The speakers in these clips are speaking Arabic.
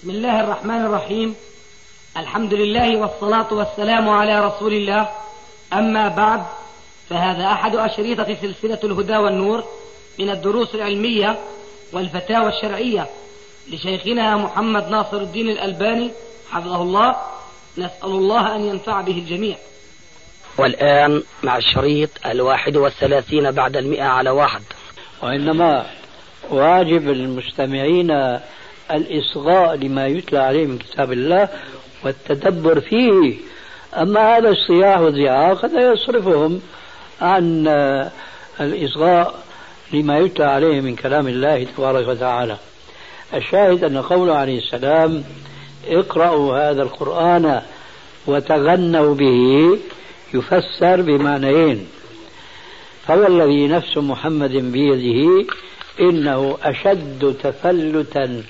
بسم الله الرحمن الرحيم. الحمد لله والصلاة والسلام على رسول الله. أما بعد فهذا أحد أشريطة سلسلة الهدى والنور من الدروس العلمية والفتاوى الشرعية لشيخنا محمد ناصر الدين الألباني حفظه الله. نسأل الله أن ينفع به الجميع. والآن مع الشريط الواحد والثلاثين بعد المئة على واحد. وإنما واجب المستمعين الإصغاء لما يتلى عليه من كتاب الله والتدبر فيه. أما هذا الصياح والزعاق هذا يصرفهم عن الإصغاء لما يتلى عليه من كلام الله تبارك وتعالى. الشاهد أن قوله عليه السلام اقرأوا هذا القرآن وتغنوا به يفسر بمعنيين. فوالذي نفس محمد بيده إنه أشد تفلتا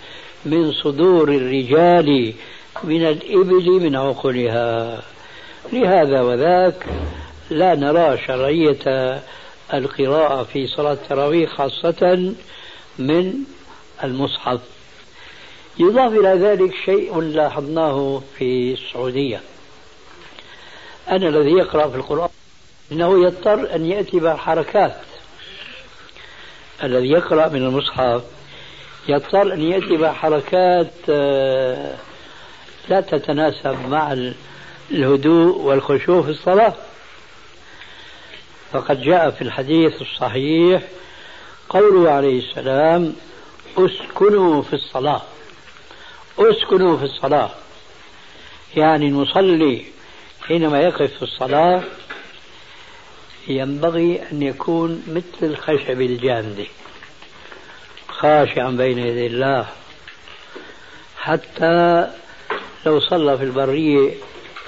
من صدور الرجال من الإبل من عقلها. لهذا وذاك لا نرى شرعية القراءة في صلاة التراويح خاصة من المصحف. يضاف إلى ذلك شيء لاحظناه في السعودية. أن الذي يقرأ في القرآن إنه يضطر أن يأتي بحركات. الذي يقرأ من المصحف يضطر أن يأتي بحركات آه، لا تتناسب مع الهدوء والخشوع في الصلاة. فقد جاء في الحديث الصحيح قوله عليه السلام أسكنوا في الصلاة أسكنوا في الصلاة. يعني المصلي حينما يقف في الصلاة ينبغي أن يكون مثل الخشب الجامد خاشعا بين يدي الله. حتى لو صلى في البرية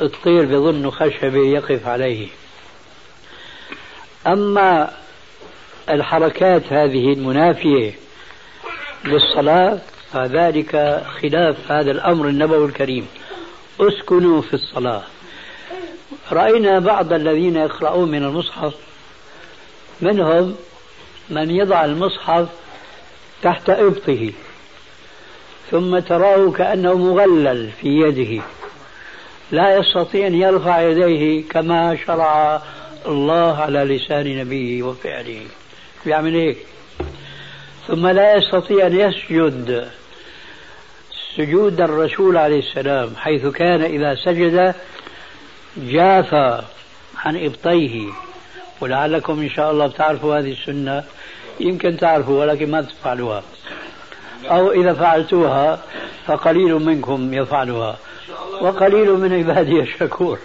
الطير بظن خشبة يقف عليه. أما الحركات هذه المنافية للصلاة فذلك خلاف هذا الأمر النبوي الكريم. اسكنوا في الصلاة. رأينا بعض الذين يقرؤون من المصحف منهم من يضع المصحف تحت إبطه ثم تراه كأنه مغلل في يده. لا يستطيع أن يرفع يديه كما شرع الله على لسان نبيه وفعله. بيعمل هيك ثم لا يستطيع أن يسجد سجود الرسول عليه السلام حيث كان إذا سجد جافى عن إبطيه. ولعلكم إن شاء الله بتعرفوا هذه السنة. يمكن تعرفوا ولكن ما تفعلوها أو إذا فعلتوها فقليل منكم يفعلها. وقليل من عبادي الشكور.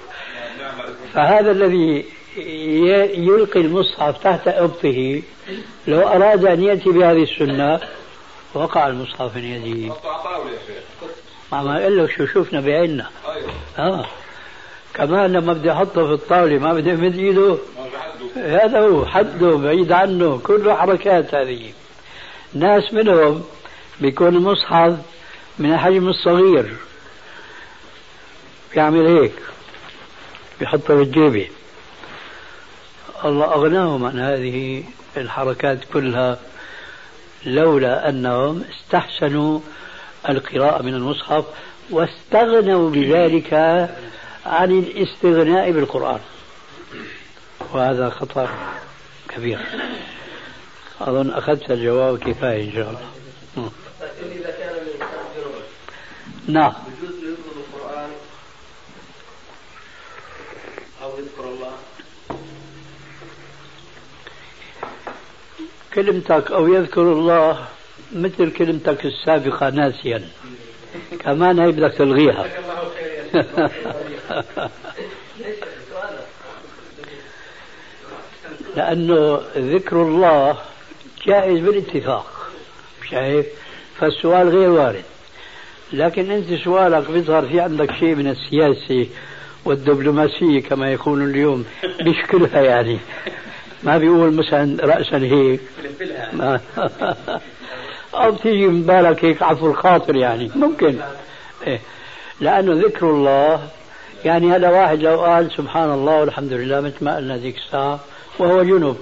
فهذا الذي يلقي المصحف تحت إبطه لو أراد أن يأتي بهذه السنة وقع المصحف من يده. ما ما قال لك شو شفنا بعيننا. آه. كمان لما بدي احطه في الطاولة ما بدي امد إيده. هذا هو حده بعيد عنه كله حركات هذه. ناس منهم بيكون المصحف من الحجم الصغير. بيعمل هيك بيحطه بالجيبه الله أغناهم عن هذه الحركات كلها لولا أنهم استحسنوا القراءة من المصحف واستغنوا بذلك عن الاستغناء بالقرآن. وهذا خطأ كبير. أظن أخذت الجواب كفاية إن شاء الله. نعم. القرآن أو يذكر الله كلمتك أو يذكر الله مثل كلمتك السابقة ناسيا. كمان هي بدك تلغيها. لأنه ذكر الله جائز بالاتفاق شايف؟ فالسؤال غير وارد. لكن أنت سؤالك بيظهر في عندك شيء من السياسة والدبلوماسية كما يقول اليوم. بيشكلها يعني. ما بيقول مثلا رأسا هيك. أو بتيجي من بالك هيك عفو الخاطر يعني. ممكن. إيه. لأنه ذكر الله يعني هذا واحد لو قال سبحان الله والحمد لله مثل ما قلنا ذيك الساعة. وهو جنب.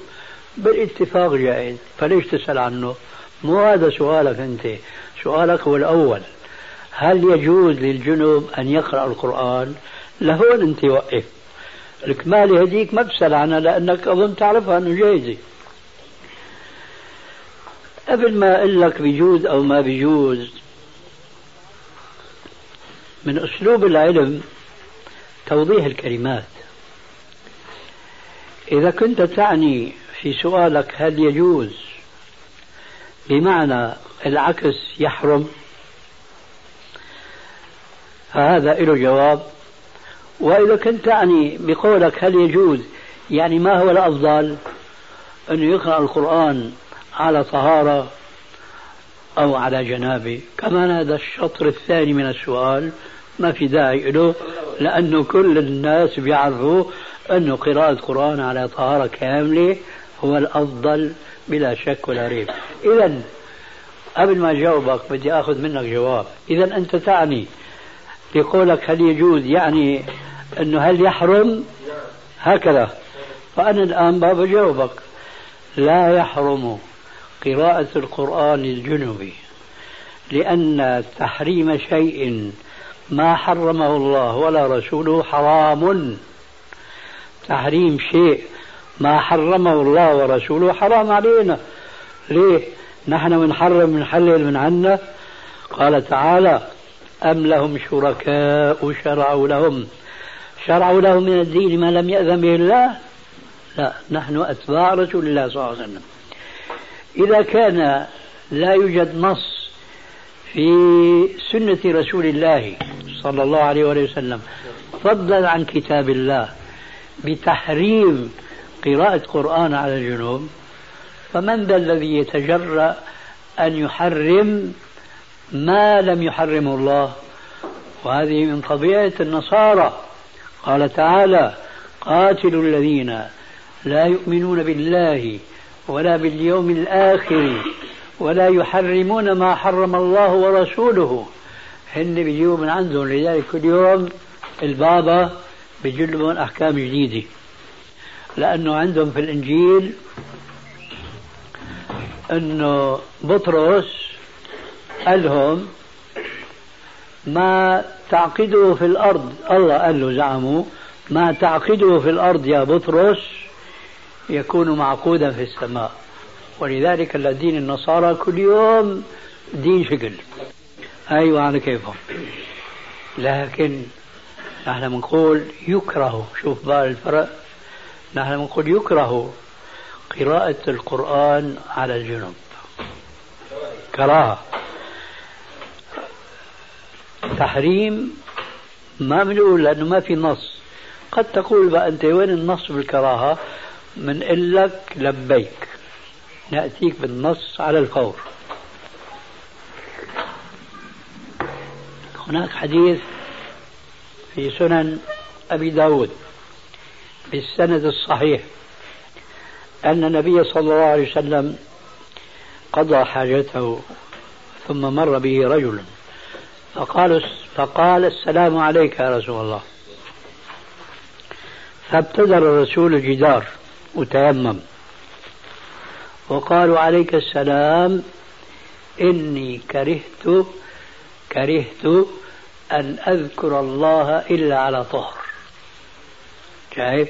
بالاتفاق جائز. فليش تسأل عنه؟ مو هذا سؤالك أنت. سؤالك هو الأول. هل يجوز للجنوب أن يقرأ القرآن؟ لهون أنت وقف. الكمالة هذيك ما تسأل عنها لأنك أظن تعرفها أنه جايزة قبل ما أقول لك بيجوز أو ما بيجوز. من أسلوب العلم توضيح الكلمات. إذا كنت تعني في سؤالك هل يجوز بمعنى العكس يحرم؟ فهذا له جواب. وإذا كنت تعني بقولك هل يجوز يعني ما هو الأفضل؟ أنه يقرأ القرآن على طهارة أو على جنابه. كمان هذا الشطر الثاني من السؤال ما في داعي له لأنه كل الناس بيعرفوا أنه قراءة القرآن على طهارة كاملة هو الأفضل بلا شك ولا ريب. إذا قبل ما أجاوبك بدي أخذ منك جواب. إذا أنت تعني بقولك هل يجوز يعني أنه هل يحرم؟ هكذا. فأنا الآن بجاوبك لا يحرم قراءة القرآن الجنوبي لأن تحريم شيء ما حرمه الله ولا رسوله حرام. تحريم شيء. ما حرمه الله ورسوله حرام علينا. ليه؟ نحن بنحرم بنحلل من عنا. قال تعالى أم لهم شركاء شرعوا لهم. شرعوا لهم من الدين ما لم يأذن به الله؟ لا نحن أتباع رسول الله صلى الله عليه وسلم. إذا كان لا يوجد نص في سنة رسول الله صلى الله عليه وسلم فضلا عن كتاب الله. بتحريم قراءة قرآن على الجنوب فمن ذا الذي يتجرأ أن يحرم ما لم يحرمه الله؟ وهذه من طبيعة النصارى. قال تعالى قاتلوا الذين لا يؤمنون بالله ولا باليوم الآخر ولا يحرمون ما حرم الله ورسوله. هن بيجيبوا من عندهم لذلك كل يوم. البابا بيجلبهم أحكام جديدة. لأنه عندهم في الإنجيل أنه بطرس قال لهم ما تعقده في الأرض الله قال له زعموا ما تعقده في الأرض يا بطرس يكون معقودا في السماء. ولذلك الدين النصارى كل يوم دين شكل. أيوة على كيفهم. لكن نحن بنقول يكره شوف بقى الفرق. نحن بنقول يكره قراءة القرآن على الجنوب كراهة. تحريم ما بنقول لأنه ما في نص. قد تقول بقى أنت وين النص بالكراهة من لك لبيك. نأتيك بالنص على الفور. هناك حديث في سنن أبي داود بالسند الصحيح أن النبي صلى الله عليه وسلم قضى حاجته ثم مر به رجل فقال فقال السلام عليك يا رسول الله. فابتدر الرسول الجدار وتيمم. وقالوا عليك السلام إني كرهت كرهت أن أذكر الله إلا على طهر. شايف؟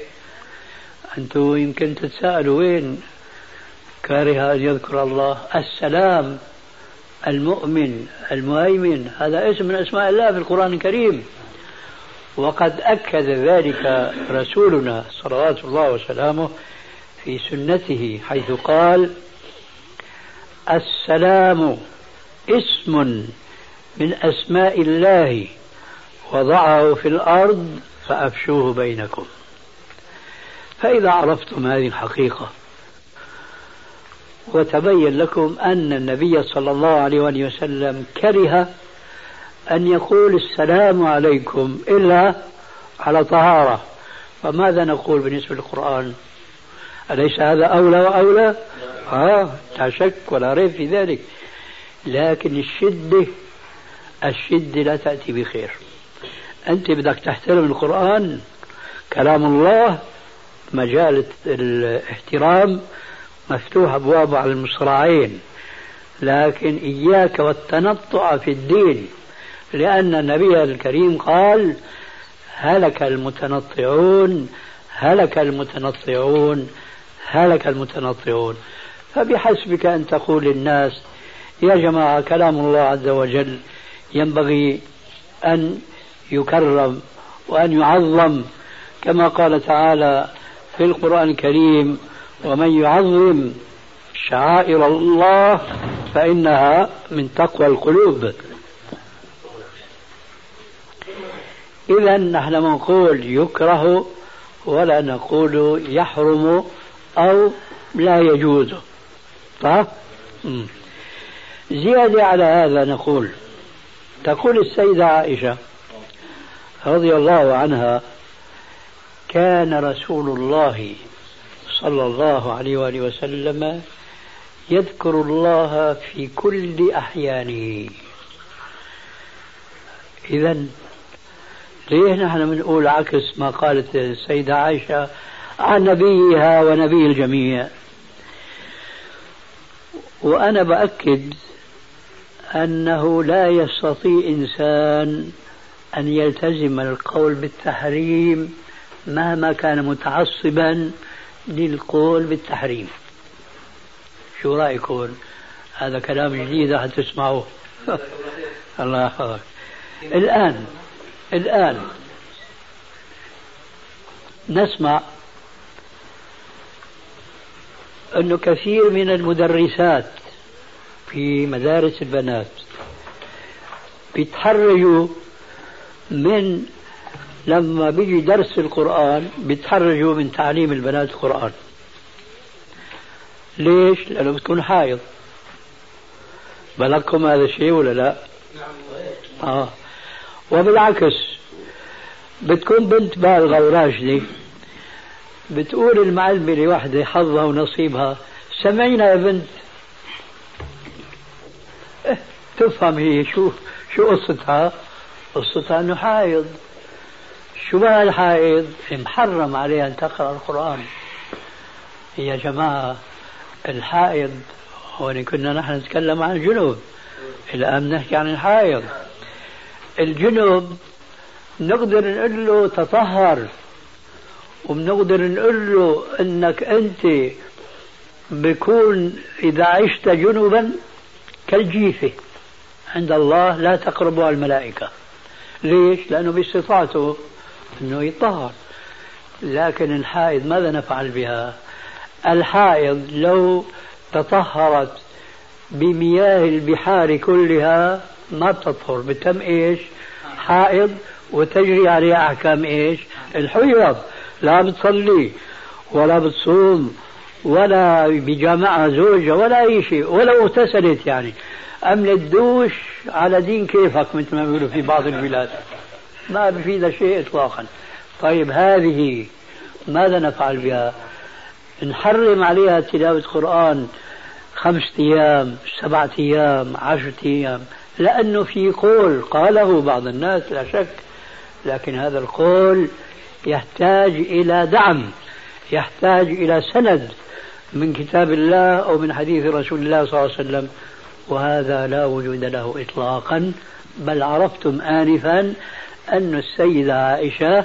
أنتم يمكن تتساءلوا وين كاره أن يذكر الله؟ السلام المؤمن المهيمن هذا اسم من أسماء الله في القرآن الكريم. وقد أكد ذلك رسولنا صلوات الله وسلامه في سنته حيث قال السلام اسم من أسماء الله وضعه في الأرض فأفشوه بينكم. فإذا عرفتم هذه الحقيقة وتبين لكم أن النبي صلى الله عليه وسلم كره أن يقول السلام عليكم إلا على طهارة. فماذا نقول بالنسبة للقرآن؟ أليس هذا أولى وأولى؟ آه لا شك ولا ريب في ذلك. لكن الشدة الشدة لا تأتي بخير. أنت بدك تحترم القرآن كلام الله مجال الاحترام مفتوح أبوابه على المصراعين. لكن إياك والتنطع في الدين لأن النبي الكريم قال هلك المتنطعون هلك المتنطعون هلك المتنطعون. فبحسبك أن تقول للناس يا جماعة كلام الله عز وجل ينبغي أن يكرم وأن يعظم كما قال تعالى في القرآن الكريم ومن يعظم شعائر الله فإنها من تقوى القلوب. إذا نحن نقول يكره ولا نقول يحرم أو لا يجوز. طيب زيادة على هذا نقول تقول السيدة عائشة رضي الله عنها كان رسول الله صلى الله عليه وآله وسلم يذكر الله في كل أحيانه. إذا ليه نحن بنقول عكس ما قالت السيدة عائشة عن نبيها ونبي الجميع؟ وأنا بأكد أنه لا يستطيع إنسان أن يلتزم القول بالتحريم مهما كان متعصبا للقول بالتحريم. شو رأيكم؟ هذا كلام جديد راح تسمعوه؟ الله يحفظك. الآن الآن نسمع أنه كثير من المدرسات في مدارس البنات. بيتحرجوا من لما بيجي درس القرآن بيتحرجوا من تعليم البنات القرآن. ليش؟ لأنه بتكون حائض. بلغكم هذا الشيء ولا لا؟ آه. وبالعكس بتكون بنت بالغة وراشدة بتقول المعلمة لوحدة حظها ونصيبها سمعينا يا بنت تفهم هي شو شو قصتها؟ قصتها إنه حائض. شو بقى الحائض؟ محرم عليها أن تقرأ القرآن. يا جماعة الحائض هون كنا نحن نتكلم عن الجنوب. الآن نحكي عن الحائض. الجنوب نقدر نقول له تطهر. وبنقدر نقول له إنك أنت بكون إذا عشت جنبا كالجيفه عند الله لا تقربها الملائكة ليش؟ لأنه باستطاعته أنه يطهر لكن الحائض ماذا نفعل بها؟ الحائض لو تطهرت بمياه البحار كلها ما بتطهر بتم إيش؟ حائض وتجري عليها أحكام إيش؟ الحيض لا بتصلي ولا بتصوم ولا بجامعها زوجها ولا أي شيء ولا اغتسلت يعني. أم الدوش على دين كيفك مثل ما بيقولوا في بعض البلاد؟ ما بفيد شيء إطلاقا. طيب هذه ماذا نفعل بها؟ نحرم عليها تلاوة قرآن خمسة أيام سبعة أيام عشرة أيام لأنه في قول قاله بعض الناس لا شك لكن هذا القول يحتاج إلى دعم. يحتاج إلى سند من كتاب الله أو من حديث رسول الله صلى الله عليه وسلم. وهذا لا وجود له إطلاقا. بل عرفتم آنفا أن السيدة عائشة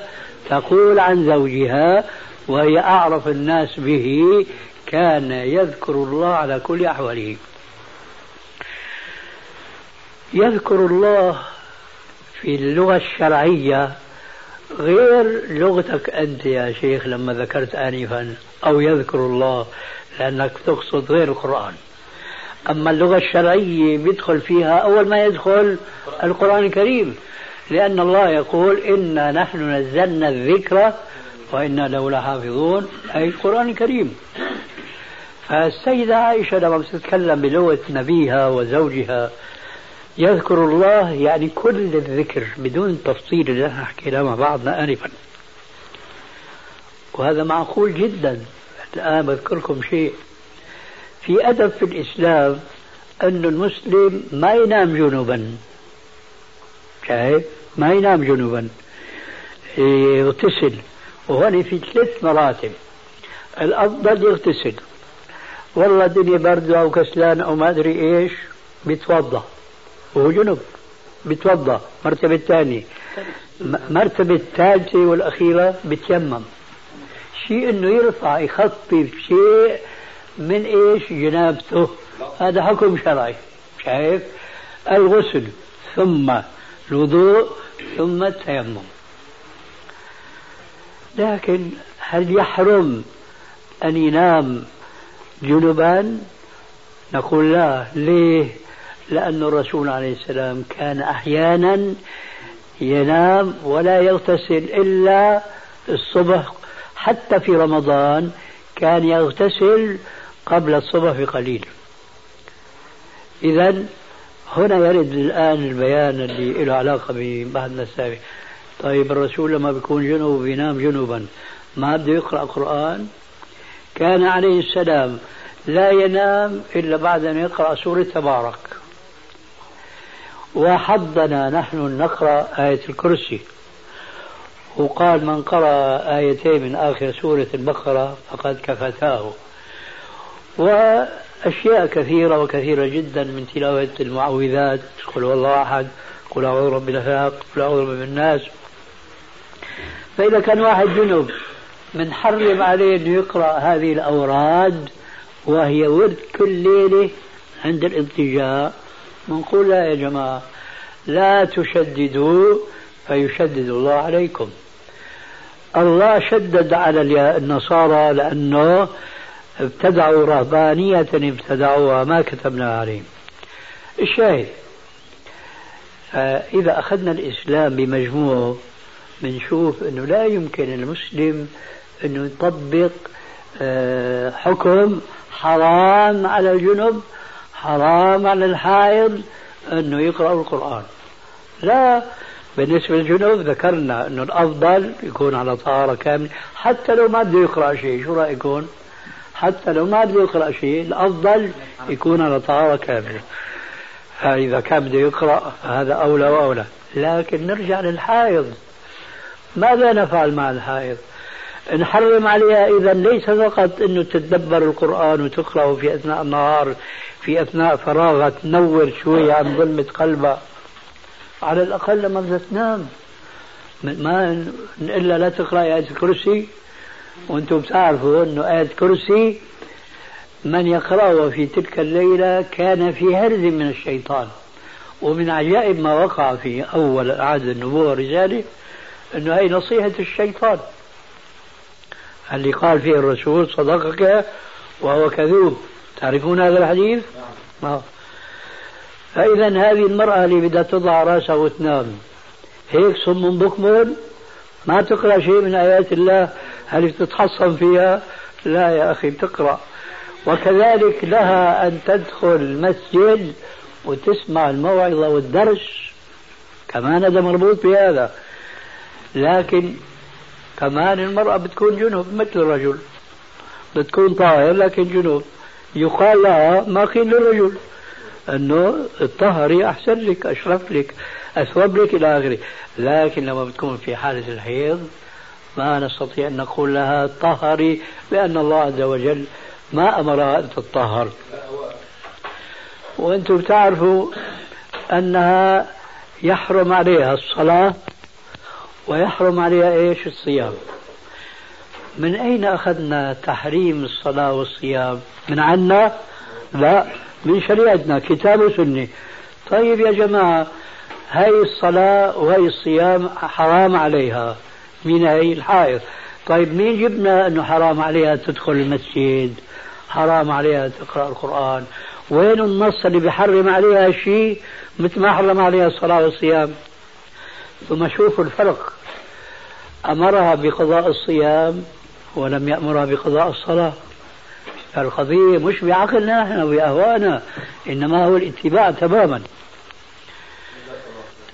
تقول عن زوجها وهي أعرف الناس به كان يذكر الله على كل أحواله. يذكر الله في اللغة الشرعية غير لغتك أنت يا شيخ لما ذكرت آنفا أو يذكر الله لأنك تقصد غير القرآن. أما اللغة الشرعية بيدخل فيها أول ما يدخل القرآن الكريم لأن الله يقول إنا نحن نزلنا الذكر وإنا له لحافظون أي القرآن الكريم. فالسيدة عائشة لما بتتكلم بلغة نبيها وزوجها يذكر الله يعني كل الذكر بدون التفصيل اللي نحن حكيناه مع بعضنا آنفا وهذا معقول جدا. الآن بذكركم شيء. في أدب في الإسلام أن المسلم ما ينام جنوبا. شايف ما ينام جنوبا. يغتسل. وهون في ثلاث مراتب. الأفضل يغتسل. والله الدنيا برد أو كسلان أو ما أدري إيش. بيتوضأ. وهو جنب بتوضأ مرتبة الثانية مرتبة الثالثة والأخيرة بتيمم. شيء إنه يرفع يخفف شيء من إيش؟ جنابته. هذا حكم شرعي. شايف؟ الغسل ثم الوضوء ثم التيمم. لكن هل يحرم أن ينام جنبا؟ نقول لا. ليه؟ لأن الرسول عليه السلام كان أحيانا ينام ولا يغتسل إلا الصبح حتى في رمضان كان يغتسل قبل الصبح بقليل. إذا هنا يرد الآن البيان اللي له علاقة ببعضنا السابق طيب الرسول لما بيكون جنوب بينام جنوبا. ما بده يقرأ قرآن؟ كان عليه السلام لا ينام إلا بعد أن يقرأ سورة تبارك. وحضنا نحن نقرأ آية الكرسي. وقال من قرأ آيتين من آخر سورة البقرة فقد كفتاه. وأشياء كثيرة وكثيرة جدا من تلاوة المعوذات. قل هو الله أحد قل أعوذ برب الفلق قل أعوذ برب الناس. فإذا كان واحد جنب بنحرم عليه أنه يقرأ هذه الأوراد وهي ورد كل ليلة عند الانتجاء بنقول لا يا جماعة لا تشددوا فيشدد الله عليكم. الله شدد على النصارى لأنه ابتدعوا رهبانية ابتدعوها ما كتبنا عليهم. الشاهد فإذا أخذنا الإسلام بمجموعه بنشوف أنه لا يمكن المسلم أنه يطبق آه، حكم حرام على الجنب حرام على الحائض أنه يقرأ القرآن. لا بالنسبة للجنوب ذكرنا أنه الأفضل يكون على طهارة كاملة. حتى لو ما بده يقرأ شيء شو رأيكم حتى لو ما بده يقرأ شيء الأفضل يكون على طهارة كاملة. فإذا كان بده يقرأ هذا أولى وأولى. لكن نرجع للحائض. ماذا نفعل مع الحائض؟ نحرم عليها إذا ليس فقط أنه تتدبر القرآن وتقرأه في أثناء النهار في أثناء فراغها تنور شوي عن ظلمة قلبها. على الأقل لما بدها تنام. ما إلا لا تقرأ آية الكرسي. وأنتم بتعرفوا أنه آية الكرسي من يقرأها في تلك الليلة كان في هرز من الشيطان. ومن عجائب ما وقع في أول عهد النبوة والرسالة أنه هي نصيحة الشيطان. اللي قال فيه الرسول صدقك وهو كذوب. تعرفون هذا الحديث؟ نعم. فإذا هذه المرأة اللي بدها تضع رأسها وتنام هيك صم بكم ما تقرأ شيء من آيات الله؟ هل بتتحصن فيها؟ لا يا أخي بتقرأ وكذلك لها أن تدخل المسجد وتسمع الموعظة والدرس. كمان هذا مربوط بهذا. لكن كمان المرأة بتكون جنوب مثل الرجل. بتكون طاهر لكن جنوب. يقال لها ما قيل للرجل. إنه الطهري أحسن لك أشرف لك أثوب لك إلى آخره. لكن لما بتكون في حالة الحيض ما نستطيع أن نقول لها طهري لأن الله عز وجل ما أمرها أن تطهر. وأنتم بتعرفوا أنها يحرم عليها الصلاة ويحرم عليها إيش؟ الصيام. من أين أخذنا تحريم الصلاة والصيام؟ من عنا؟ لا من شريعتنا كتاب وسنة. طيب يا جماعة هاي الصلاة وهي الصيام حرام عليها. مين هي الحائض. طيب مين جبنا إنه حرام عليها تدخل المسجد؟ حرام عليها تقرأ القرآن. وين النص اللي بيحرم عليها شيء مثل ما حرم عليها الصلاة والصيام؟ ثم شوفوا الفرق. أمرها بقضاء الصيام ولم يأمرها بقضاء الصلاة. القضية مش بعقلنا نحن وبأهوائنا إنما هو الاتباع تماما.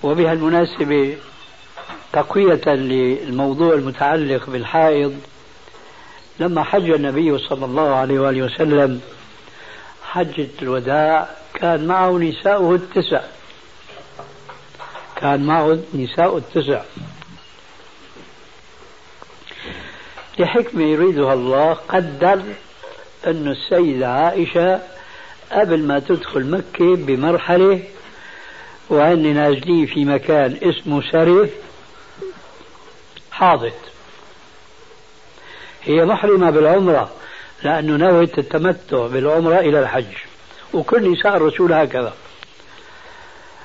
وبها المناسبة تقوية للموضوع المتعلق بالحائض. لما حج النبي صلى الله عليه وآله وسلم حجة الوداع كان معه نساؤه التسع. كان معه نساء التسع. لحكمة يريدها الله قدر أن السيدة عائشة قبل ما تدخل مكة بمرحلة وأني نازلين في مكان اسمه سرف حاضت. هي محرمة بالعمرة لأنه نوت التمتع بالعمرة إلى الحج. وكل نساء الرسول هكذا.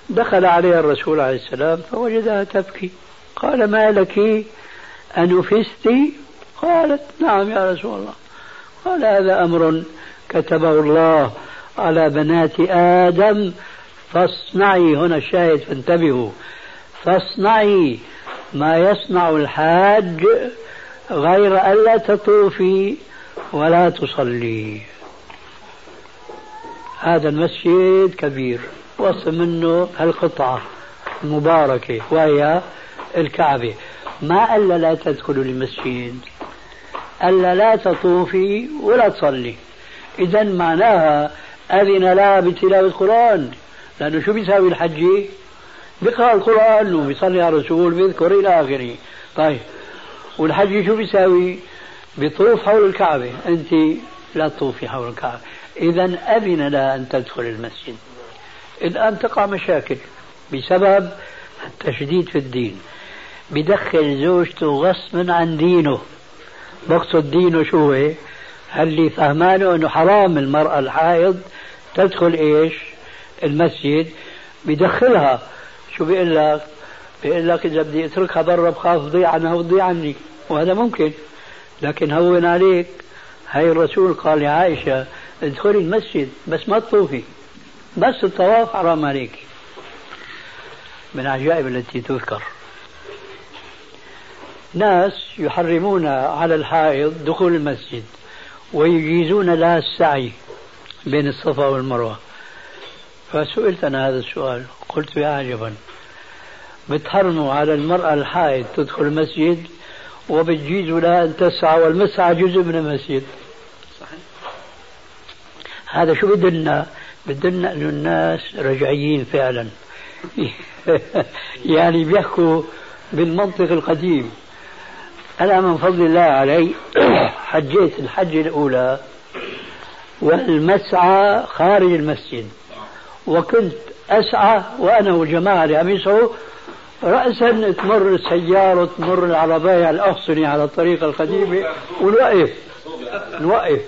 دخل عليها الرسول عليه السلام فوجدها تبكي. قال ما لك أنفست قالت نعم يا رسول الله. قال هذا أمر كتبه الله على بنات آدم. فاصنعي هنا الشاهد فانتبهوا. فاصنعي ما يصنع الحاج غير ألا تطوفي ولا تصلي. هذا المسجد كبير. وصل منه هالقطعة المباركة وهي الكعبة. ما ألا لا تدخل المسجد ألا لا تطوفي ولا تصلي. إذا معناها أذن لها بتلاوة القرآن لأنه شو بيساوي الحجي بيقرأ القرآن وبيصلي على الرسول بيذكر إلى آخره. طيب والحج شو بيساوي؟ بيطوف حول الكعبة. أنت لا تطوفي حول الكعبة. إذا أذن لها أن تدخل المسجد. الآن تقع مشاكل بسبب التشديد في الدين. بدخل زوجته غصبا عن دينه. بقصد دينه شو هل اللي فهمانه إنه حرام المرأة الحائض تدخل إيش؟ المسجد. بدخلها شو بيقول لك؟ بيقول لك إذا بدي أتركها برا بخاف تضيع عنها وتضيع عني. وهذا ممكن. لكن هون عليك. هاي الرسول قال لعائشة ادخلي المسجد بس ما تطوفي. بس الطواف حرام عليك. من العجائب التي تذكر. ناس يحرمون على الحائض دخول المسجد ويجيزون لها السعي بين الصفا والمروة. فسئلت أنا هذا السؤال قلت يا عجبا بتحرموا على المرأة الحائض تدخل المسجد وبتجيزوا لها أن تسعى والمسعى جزء من المسجد. صحيح. هذا شو بدنا؟ بدنا أن الناس رجعيين فعلا. يعني بيحكوا بالمنطق القديم. أنا من فضل الله علي حجيت الحجة الأولى والمسعى خارج المسجد. وكنت أسعى وأنا والجماعة اللي عم يسعوا رأسا تمر السيارة تمر العربية الأحصنة على الطريقة القديمة ونوقف نوقف.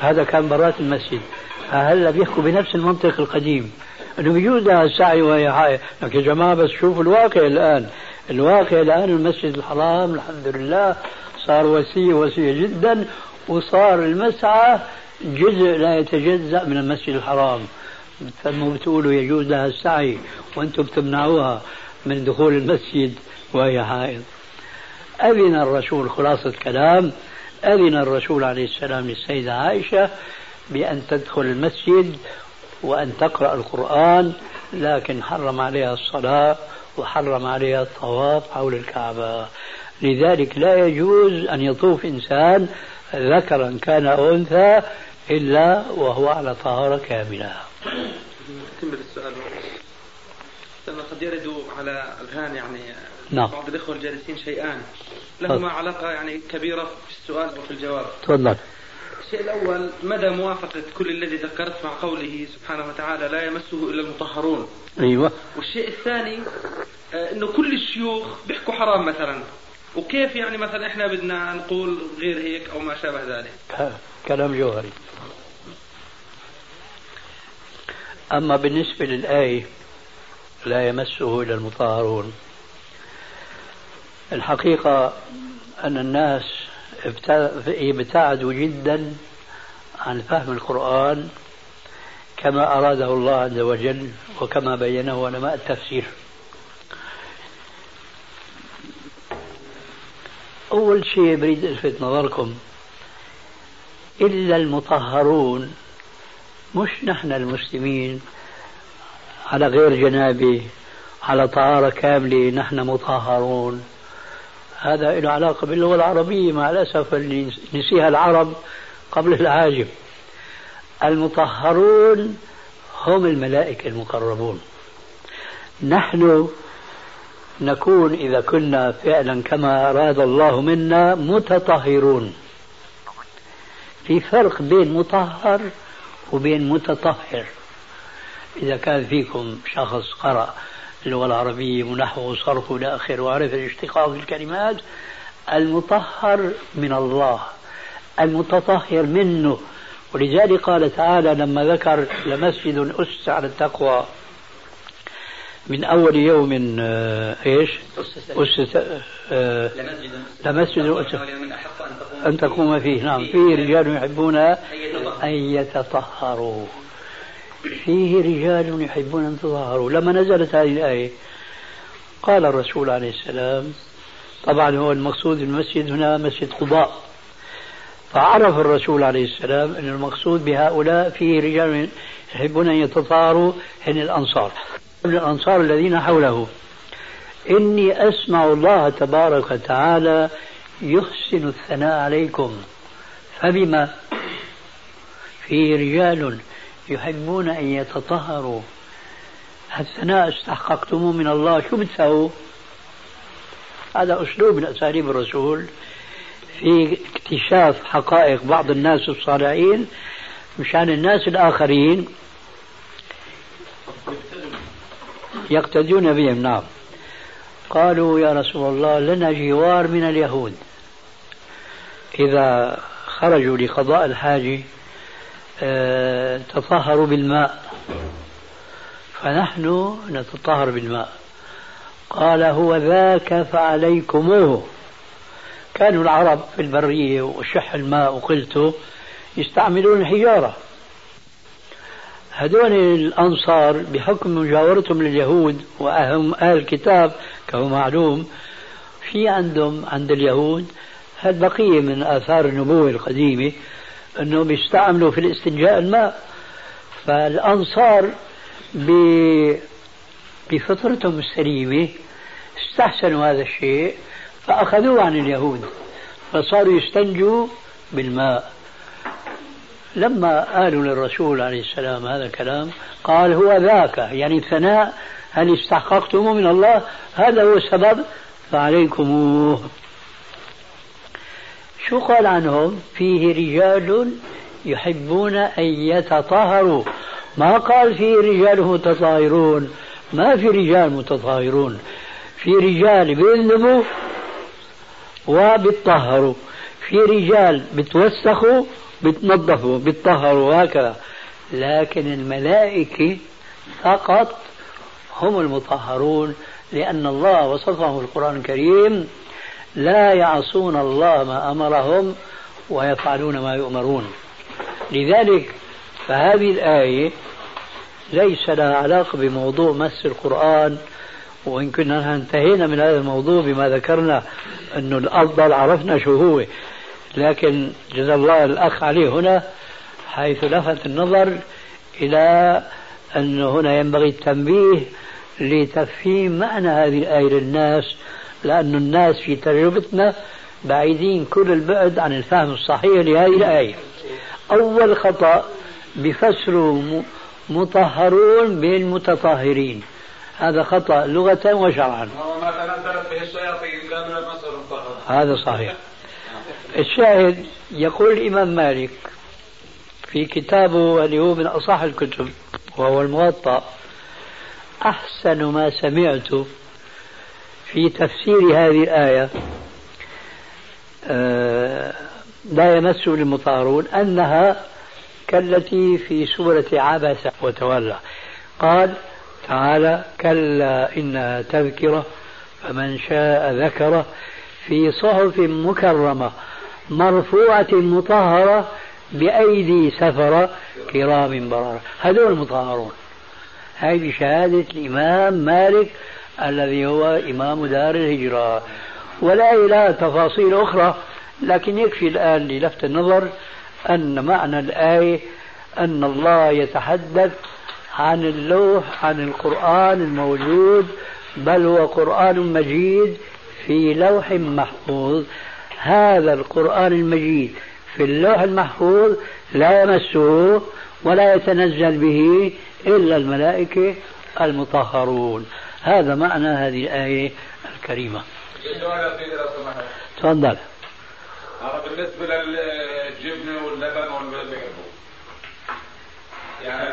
هذا كان برات المسجد. هلا بيحكوا بنفس المنطق القديم. انه بيجوز السعي وهي حائط لكن يا جماعة بس شوفوا الواقع الآن. الواقع الآن المسجد الحرام الحمد لله صار وسيع وسيع جدا وصار المسعى جزء لا يتجزأ من المسجد الحرام. ثم بتقولوا يجوز لها السعي وأنتم بتمنعوها من دخول المسجد وهي حائض. أذن الرسول خلاصة كلام أذن الرسول عليه السلام للسيدة عائشة بأن تدخل المسجد وأن تقرأ القرآن لكن حرم عليها الصلاة وحرم عليها الطواف حول الكعبة. لذلك لا يجوز أن يطوف إنسان ذكرا كان أو أنثى إلا وهو على طهارة كاملة. أكمل السؤال. قد يرد على أذهان يعني نعم. بعض الإخوة الجالسين شيئان لهما علاقة يعني كبيرة في السؤال وفي الجواب. تفضل. الشيء الأول مدى موافقة كل الذي ذكرت مع قوله سبحانه وتعالى لا يمسه إلا المطهرون. أيوة. والشيء الثاني آه، أنه كل الشيوخ بيحكوا حرام مثلا. وكيف يعني مثلا إحنا بدنا نقول غير هيك أو ما شابه ذلك؟ كلام جوهري. أما بالنسبة للآية لا يمسه إلا المطهرون الحقيقة أن الناس ابتعدوا جدا عن فهم القرآن كما أراده الله عز وجل وكما بينه علماء التفسير. أول شيء بريد ألفت نظركم إلا المطهرون مش نحن المسلمين على غير جنابه على طهارة كاملة نحن مطهرون. هذا له علاقة باللغة العربية مع الأسف اللي نسيها العرب قبل العاجم. المطهرون هم الملائكة المقربون. نحن نكون إذا كنا فعلا كما أراد الله منا متطهرون. في فرق بين مطهر وبين متطهر. إذا كان فيكم شخص قرأ اللغة العربية ونحو وصرف إلى آخره وعرف الاشتقاق في الكلمات المطهر من الله المتطهر منه. ولذلك قال تعالى لما ذكر لمسجد أسس على التقوى من أول يوم آه، إيش؟ أسس. آه، لمسجد أسس. أن تقوم فيه. نعم. فيه. رجال يحبون أن يتطهروا. فيه رجال يحبون أن يتطهروا لما نزلت هذه الآية قال الرسول عليه السلام طبعا هو المقصود المسجد هنا مسجد قباء فعرف الرسول عليه السلام أن المقصود بهؤلاء فيه رجال يحبون أن يتطهروا هن الأنصار. من الأنصار الذين حوله. إني أسمع الله تبارك وتعالى يحسن الثناء عليكم. فبما؟ فيه رجال يحبون أن يتطهروا. الثناء استحققتموه من الله. شو بتسووا هذا أسلوب من أساليب الرسول. في اكتشاف حقائق بعض الناس الصالحين مشان الناس الآخرين يقتدون بهم. نعم. قالوا يا رسول الله لنا جوار من اليهود. إذا خرجوا لقضاء الحاجة تطهروا بالماء. فنحن نتطهر بالماء. قال هو ذاك فعليكموه. كانوا العرب في البرية وشح الماء وقلته يستعملون الحجارة هذول الأنصار بحكم مجاورتهم لليهود وأهم أهل الكتاب كما معلوم في عندهم عند اليهود هذه بقية من آثار النبوة القديمة أنهم بيستعملوا في الاستنجاء الماء فالأنصار بفطرتهم السليمة استحسنوا هذا الشيء فأخذوه عن اليهود فصاروا يستنجوا بالماء. لما قالوا للرسول عليه السلام هذا الكلام قال هو ذاك يعني الثناء هل استحققتموه من الله؟ هذا هو السبب فعليكموه. شو قال عنهم؟ فيه رجال يحبون أن يتطهروا. ما قال فيه رجال متطهرون؟ ما في رجال متطهرون. في رجال بيذنبوا وبيتطهروا في رجال بتوسخوا بتنظفوا بتطهروا هكذا لكن الملائكة فقط هم المطهرون لأن الله وصفهم في القرآن الكريم لا يعصون الله ما أمرهم ويفعلون ما يؤمرون. لذلك فهذه الآية ليس لها علاقة بموضوع مس القرآن وإن كنا انتهينا من هذا الموضوع بما ذكرنا أنه الأفضل عرفنا شو هو. لكن جزا الله الأخ عليه هنا حيث لفت النظر إلى أن هنا ينبغي التنبيه لتفهيم معنى هذه الآية للناس لأن الناس في تجربتنا بعيدين كل البعد عن الفهم الصحيح لهذه الآية. أول خطأ بفسروا مطهرون بالمتطهرين هذا خطأ لغة وشرعا. ما تنزلت به الشياطين هذا صحيح. الشاهد يقول الإمام مالك في كتابه اللي هو من أصح الكتب وهو الموطأ أحسن ما سمعت في تفسير هذه الآية آه، لا يمس المطهرون أنها كالتي في سورة عبس وتولى. قال تعالى كلا إنها تذكرة فمن شاء ذكره في صحف مكرمة مرفوعة مطهرة بأيدي سفرة كرام بررة. هذول المطهرون هذه شهادة الإمام مالك الذي هو إمام دار الهجرة. ولا إلى تفاصيل أخرى لكن يكفي الآن للفت النظر أن معنى الآية أن الله يتحدث عن اللوح عن القرآن الموجود بل هو قرآن مجيد في لوح محفوظ. هذا القرآن المجيد في اللوح المحفوظ لا يمسه ولا يتنزل به إلا الملائكة المطهرون. هذا معنى هذه الآية الكريمة. تفضل. بالنسبة للجبنة واللبن والبيض. يعني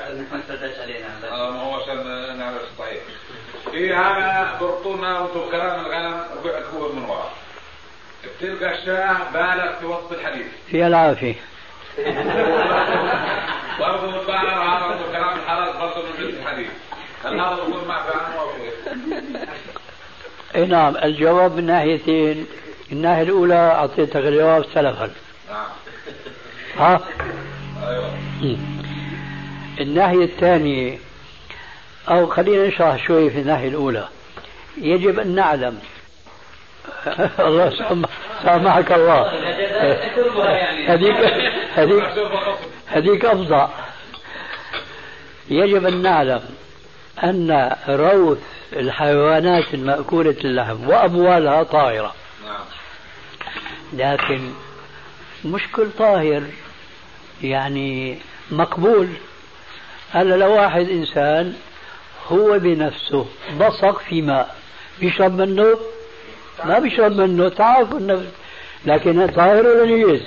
آه ما هو عشان نعرف صحيح في هذا برطونا وأنتم كلام الغنم بيعتبوه من ورا. بتلقى الشاة بالغ في وسط الحديث في العافية. برضه البالغ هذا كلام الحلال برضه من جنس الحديث هل هذا بقول ما فهم أو أي نعم الجواب من ناحيتين الناحية الأولى أعطيتك الجواب سلفا. نعم ها؟ أيوه. الناحية الثانية أو خلينا نشرح شوي في الناحية الأولى. يجب أن نعلم. الله سامحك الله. هذيك هذيك هذيك أفظع يجب أن نعلم أن روث الحيوانات المأكولة اللحم وأموالها طاهرة. نعم. لكن مش كل طاهر يعني مقبول. هلا لو واحد إنسان هو بنفسه بصق في ماء بيشرب منه؟ ما بيشرب منه تعرف النفس لكن طاهر ولا نجس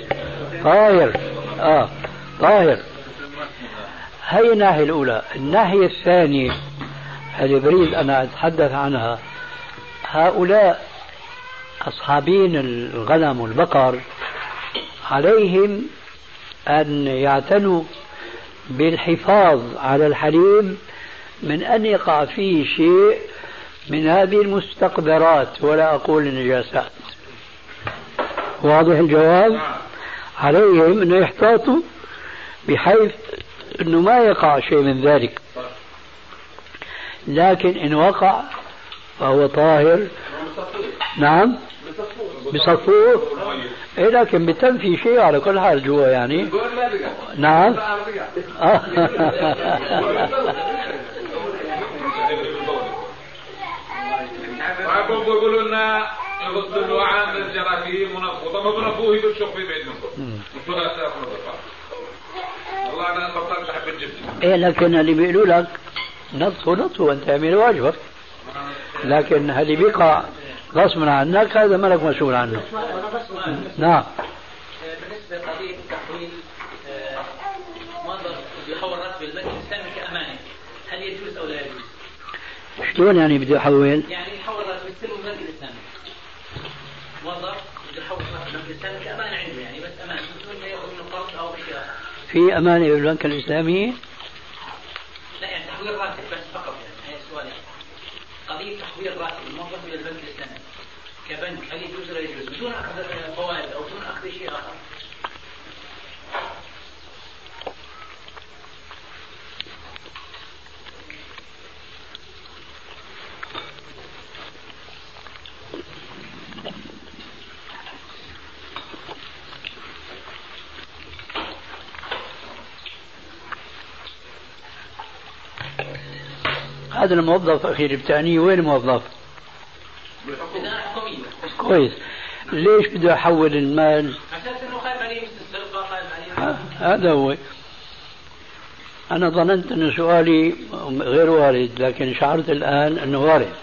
طاهر. آه طاهر. هي الناحية الأولى. الناحية الثانية. اللي أنا أتحدث عنها. هؤلاء أصحابين الغنم والبقر عليهم أن يعتنوا بالحفاظ على الحليب من أن يقع فيه شيء من هذه المستقذرات ولا أقول النجاسات. واضح الجواب؟ عليهم أن يحتاطوا بحيث أنه ما يقع شيء من ذلك. لكن إن وقع فهو طاهر. نعم. بصفوه إيه لكن بتنفي شيء على كل حال جوا يعني. نعم. بيقولوا لنا الوعاء من ونفخه طب بنفوه في والله أنا بطلت احب الجبن إيه لكن اللي بيقولوا لك نطفوا نطفوا وانت اعمل واجبك. لكن اللي بيقع غصبا عنك هذا ملك مسؤول عنه. نعم. بالنسبة لقضية تحويل آه، راتب البنك الاسلامي كامانه هل يجوز أو لا يجوز؟ شلون يعني بده يحول؟ يعني يحول راتب يستلم البنك الاسلامي موظف بده يحول راتب البنك الاسلامي كامانه عنده يعني بس امانه بدون ما يأخذ منه قرض أو اخر في أمانة بالبنك الإسلامي؟ لا يعني تحويل راتب بس فقط يعني هي السؤال. قضية تحويل راتب الموظف إلى البنك الاسلامي كبنك هل يجوز ولا يجوز؟ بدون أخذ فوائد أو بدون أخذ شيء آخر. هذا الموظف أخي البتاني وين موظف كويس. ليش بده يحول المال؟ أساس انه خايف عليه مثل السرقه خايف عليه هذا هو. أنا ظننت أن سؤالي غير وارد لكن شعرت الآن أنه وارد.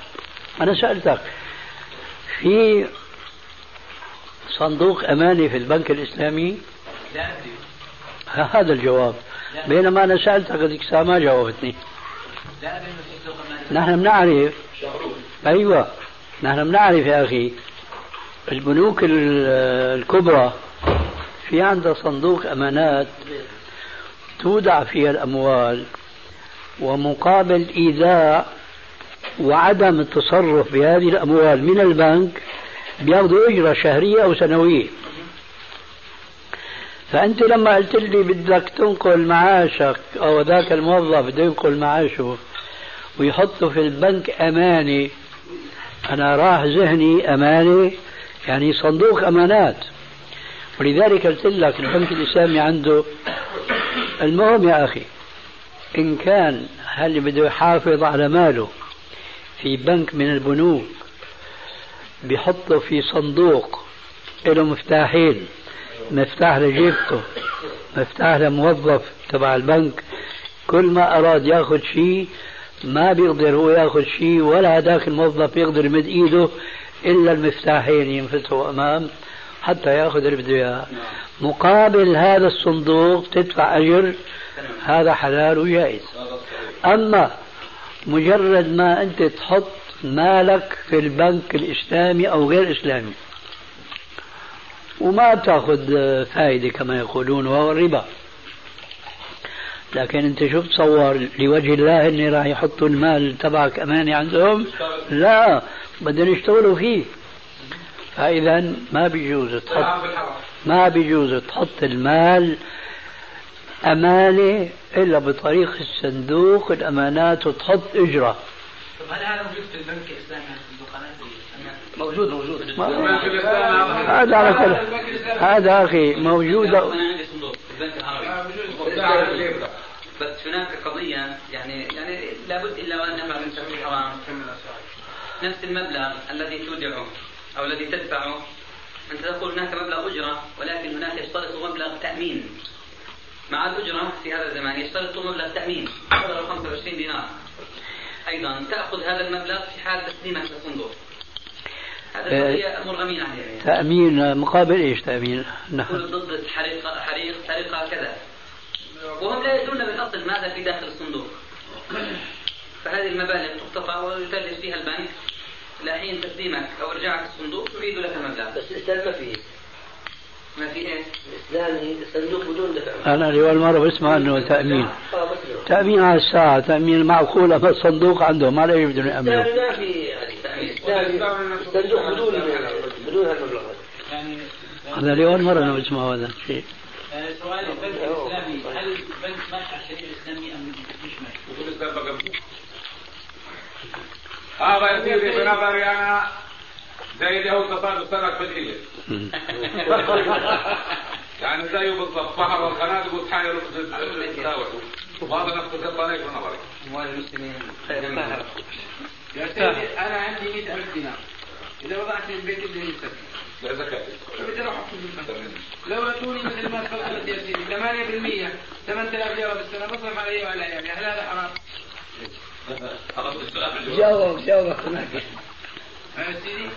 أنا سألتك في صندوق أماني في البنك الإسلامي؟ لا هذا الجواب. بينما أنا سألتك هذيك الساعة ما جاوبتني. لا ادري نحن بنعرف. أيوة. نحن بنعرف يا أخي البنوك ال- الكبرى في عندها صندوق أمانات تودع فيها الأموال ومقابل إيداع وعدم التصرف بهذه الأموال من البنك بياخذوا أجرة شهرية أو سنوية. فأنت لما قلت لي بدك تنقل معاشك أو ذاك الموظف بده ينقل معاشه ويحطه في البنك أمانة أنا راح ذهني أمانة يعني صندوق أمانات. ولذلك قلت لك البنك الإسلامي عنده. المهم يا أخي إن كان هل بده يحافظ على ماله في بنك من البنوك بيحطه في صندوق له مفتاحين مفتاح لجيبته مفتاح لموظف تبع البنك كل ما أراد ياخذ شيء ما بيقدر هو ياخذ شيء ولا هذاك الموظف يقدر يمد إيده إلا المفتاحين ينفتحوا أمام حتى ياخذ اللي بده اياه مقابل هذا الصندوق تدفع أجر هذا حلال وجائز. أما مجرد ما أنت تحط مالك في البنك الإسلامي أو غير إسلامي وما تاخذ فائدة كما يقولون وهو الربا. لكن انت شو تصور لوجه الله اني راح يحطوا المال تبعك امانه عندهم؟ لا بدهم يشتغلوا فيه. فإذا ما بيجوز تحط ما بيجوز تحط المال امانه إلا بطريق الصندوق الأمانات وتحط إجرة. هل هذا موجود في البنك الإسلامي؟ موجود موجود. هذا على كل هذا أخي موجود. بس هناك قضية يعني يعني لابد إلا وأن نفعل من شرط الحرام. نفس المبلغ الذي تودعه أو الذي تدفعه أنت تقول هناك مبلغ أجرة ولكن هناك يشترط مبلغ تأمين. مع الأجرة في هذا الزمان يشترط مبلغ تأمين 25 دينار. أيضا تأخذ هذا المبلغ في حال تسليمك للصندوق هذا هي مرغمين عليه. تأمين مقابل إيش تأمين؟ نعم. ضد حريق حريق سرقة كذا. وهم لا يدرون بالأصل ماذا في داخل الصندوق. فهذه المبالغ تقتطع ويتلف فيها البنك إلى حين تسليمك أو إرجاعك الصندوق يريد لك المبلغ. بس الإسلام ما فيه. ما في إيه؟ الإسلامي الصندوق بدون دفع. أنا لأول مرة بسمع أنه تأمين. تأمين على الساعة تأمين معقول أما الصندوق عندهم ما لا بدهم يأمنوا ما في الصندوق بدون بدون هالمبلغ يعني هذا لأول مرة أنا بسمع هذا الشيء. سؤال البنك الاسلامي هل البنك ماشي على الشريعه الاسلاميه ام مش ماشي؟ هذا يصير بنظري أنا زي جو تصاد السمك في الإبل يعني زيه بالضبط. بحر والقناة وتحايل وهذا نفس القضية في نظري. أموال المسلمين. يا سيدي أنا عندي 100000 دينار. إذا وضعت في البيت اللي يسكت لا زكاة. بدي أروح لو أتوني مثل ما تفضلت يا سيدي 8% 8000 ليره بالسنه بصرف علي وعلى عيالي هل هذا حرام؟ جاوبك جاوبك هناك يا سيدي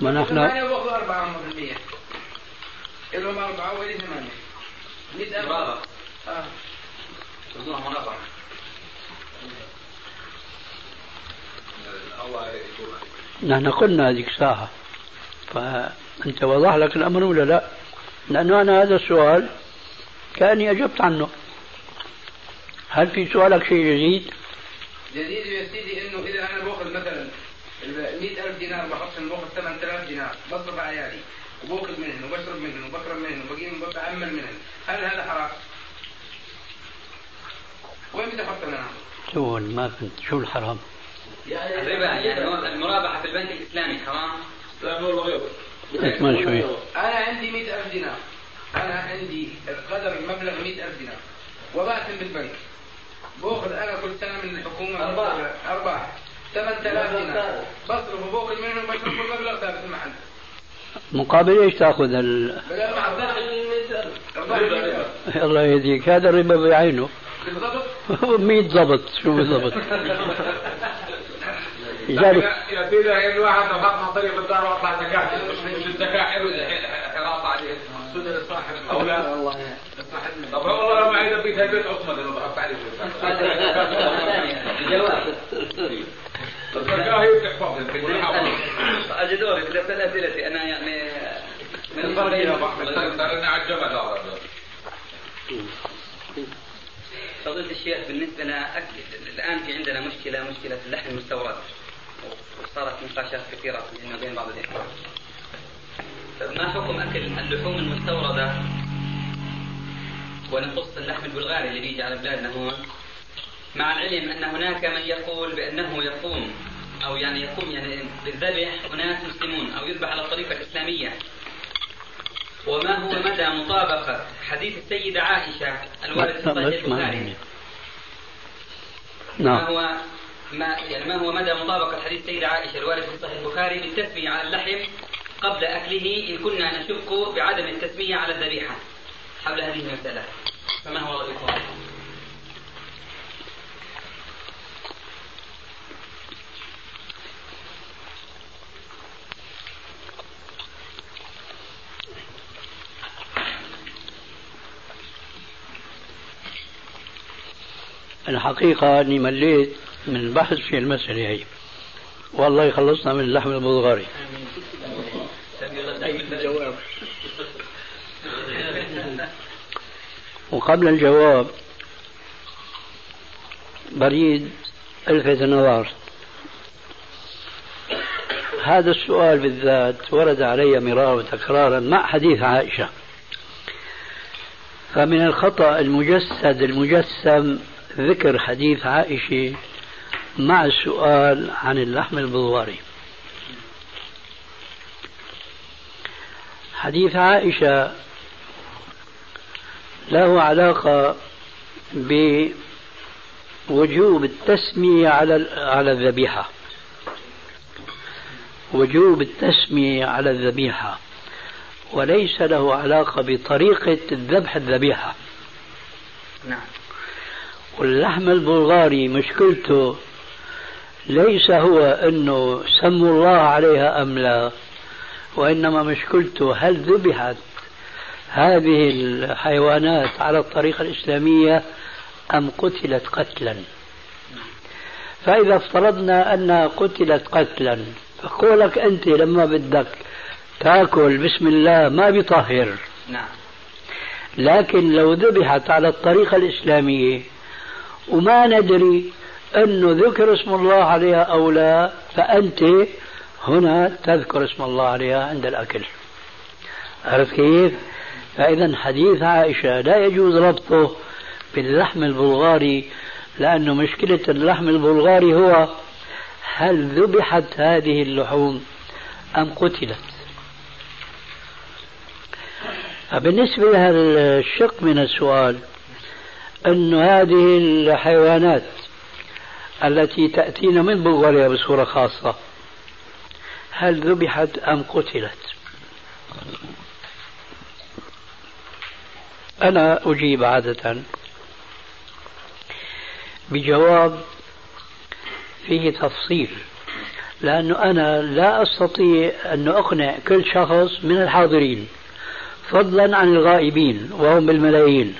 ما نحن ثمانية باخذوا 4% لهم أربعة ولي ثمانية. 100000 مرابع. آه. نحن قلنا هذيك الساعة فأنت وضح لك الأمر ولا لا؟ لأنه أنا هذا السؤال كأني أجبت عنه هل في سؤالك شيء جديد؟ جديد يا سيدي إنه إذا أنا بأخذ مثلا ال 100000 دينار بحطهم باخذ 8000 دينار بصرف على عيالي وباخذ منهم وبشرب منهم وبكرم منهم وبقيم بعمل منهم هل هذا حرام؟ وين بدي أحط أنا؟ شو ما فهمت شو الحرام؟ الربا يعني المرابحة في البنك الإسلامي حرام؟ لا والله غير اكمل شوي. أنا عندي 100000 دينار. أنا عندي قدر المبلغ 100000 دينار. وضعتهم بالبنك. باخذ أنا كل سنة من الحكومة أرباح. أرباح. 8000 دينار. بصرف وباخذ منهم بشرب كل مبلغ ثابت المحل. مقابل إيش تأخذ ال... الله يهديك. هذا الربا بعينه. بالضبط. 100 ضبط. شو بالضبط؟ لذلك يا سيدي الواحد لو خط طريق الدار وأطلع زكاة. مش الزكاة حلو حراسة عليه سنة لصاحب أو لا طب والله لو معي في البيت عصمة لو ضغطت عليه الزكاة هي بتحفظ اجدوري في اسئلتي أنا يعني من الفرقية صار على الجبل فضيلة الشيخ بالنسبة لنا الآن في عندنا مشكلة مشكلة اللحم المستورد. وصارت نقاشات كثيرة بيننا وبين بعض الإخوة ما حكم أكل اللحوم المستوردة ونخص اللحم البلغاري اللي بيجي على بلادنا هون مع العلم أن هناك من يقول بأنه يقوم أو يعني يقوم يعني بالذبح أناس مسلمون أو يذبح على الطريقة الإسلامية وما هو مدى مطابقة حديث السيدة عائشة الوارد في صحيح البخاري ما نعم هو ما يعني ما هو مدى مطابقة حديث سيدة عائشة الوارد في صحيح البخاري بالتسمية على اللحم قبل أكله إن كنا نشك بعدم التسمية على الذبيحة حول هذه المسألة فما هو رأيكم؟ الحقيقة أني مليت من البحث في المسألة هي. والله خلصنا من اللحم البلغاري. وقبل الجواب بريد الفت النظر هذا السؤال بالذات ورد علي مرارا وتكرارا مع حديث عائشة. فمن الخطأ المجسد المجسم ذكر حديث عائشة مع السؤال عن اللحم البلغاري حديث عائشة له علاقة بوجوب التسمية على على الذبيحة. وجوب التسمية على الذبيحة. وليس له علاقة بطريقة ذبح الذبيحة. نعم. واللحم البلغاري مشكلته ليس هو إنه سموا الله عليها أم لا وإنما مشكلته هل ذبحت هذه الحيوانات على الطريقة الإسلامية أم قتلت قتلا؟ فإذا افترضنا انها قتلت قتلا فقولك أنت لما بدك تأكل بسم الله ما بيطهر. نعم. لكن لو ذبحت على الطريقة الإسلامية وما ندري أنه ذكر اسم الله عليها أو لا فأنت هنا تذكر اسم الله عليها عند الأكل عرفت كيف؟ فإذا حديث عائشة لا يجوز ربطه باللحم البلغاري لأنه مشكلة اللحم البلغاري هو هل ذبحت هذه اللحوم أم قتلت بالنسبة لهذا الشق من السؤال أن هذه الحيوانات التي تأتينا من بلغاريا بصورة خاصة. هل ذبحت أم قتلت؟ أنا أجيب عادة بجواب فيه تفصيل لأنه أنا لا أستطيع أن أقنع كل شخص من الحاضرين فضلا عن الغائبين وهم بالملايين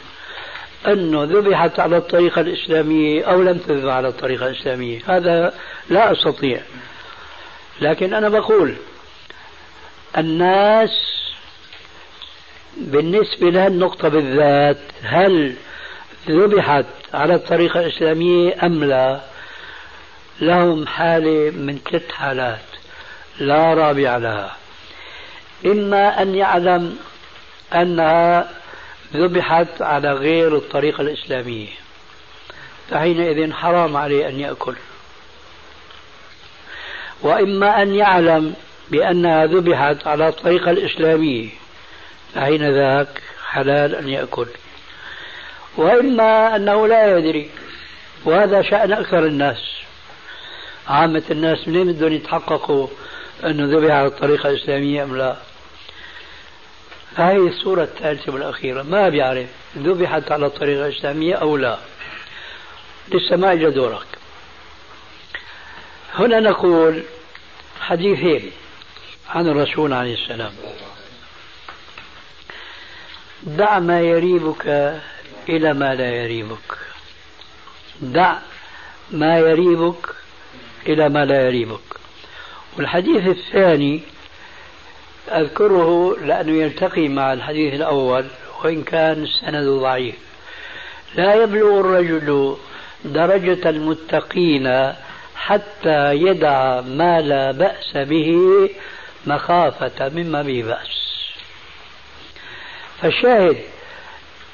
أنه ذبحت على الطريقة الإسلامية أو لم تذبح على الطريقة الإسلامية. هذا لا أستطيع. لكن أنا بقول الناس بالنسبة لهالنقطة بالذات هل ذبحت على الطريقة الإسلامية أم لا؟ لهم حالة من ثلاث حالات لا رابع لها. إما أن يعلم أنها ذبحت على غير الطريقة الإسلامية. فحينئذ حرام عليه أن يأكل. وإما أن يعلم بأنها ذبحت على الطريقة الإسلامية فحين ذاك حلال أن يأكل. وإما أنه لا يدري وهذا شأن أكثر الناس. عامة الناس منين بدهم يتحققوا أنه ذبح على الطريقة الإسلامية أم لا؟ هاي الصورة الثالثة والأخيرة ما بيعرف ذبحت على الطريقة الإسلامية أو لا. لسه ما إجا دورك. هنا نقول حديثين عن الرسول عليه السلام. دع ما يريبك إلى ما لا يريبك. دع ما يريبك إلى ما لا يريبك. والحديث الثاني أذكره لأنه يلتقي مع الحديث الأول وإن كان السند ضعيف. لا يبلغ الرجل درجة المتقين حتى يدع ما لا بأس به مخافة مما به بأس. فالشاهد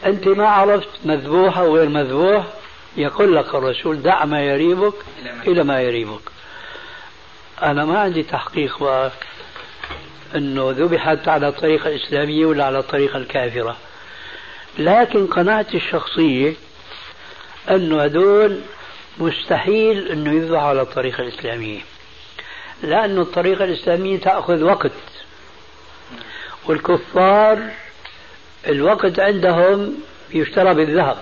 أنت ما عرفت مذبوح أو غير مذبوح يقول لك الرسول دع ما يريبك إلى ما يريبك. أنا ما عندي تحقيق أنه ذبحت على الطريقة الإسلامية ولا على الطريقة الكافرة. لكن قناعتي الشخصية أنه هذول مستحيل أنه يذبحوا على الطريقة الإسلامية. لأن الطريقة الإسلامية تأخذ وقت. والكفار الوقت عندهم يشترى بالذهب.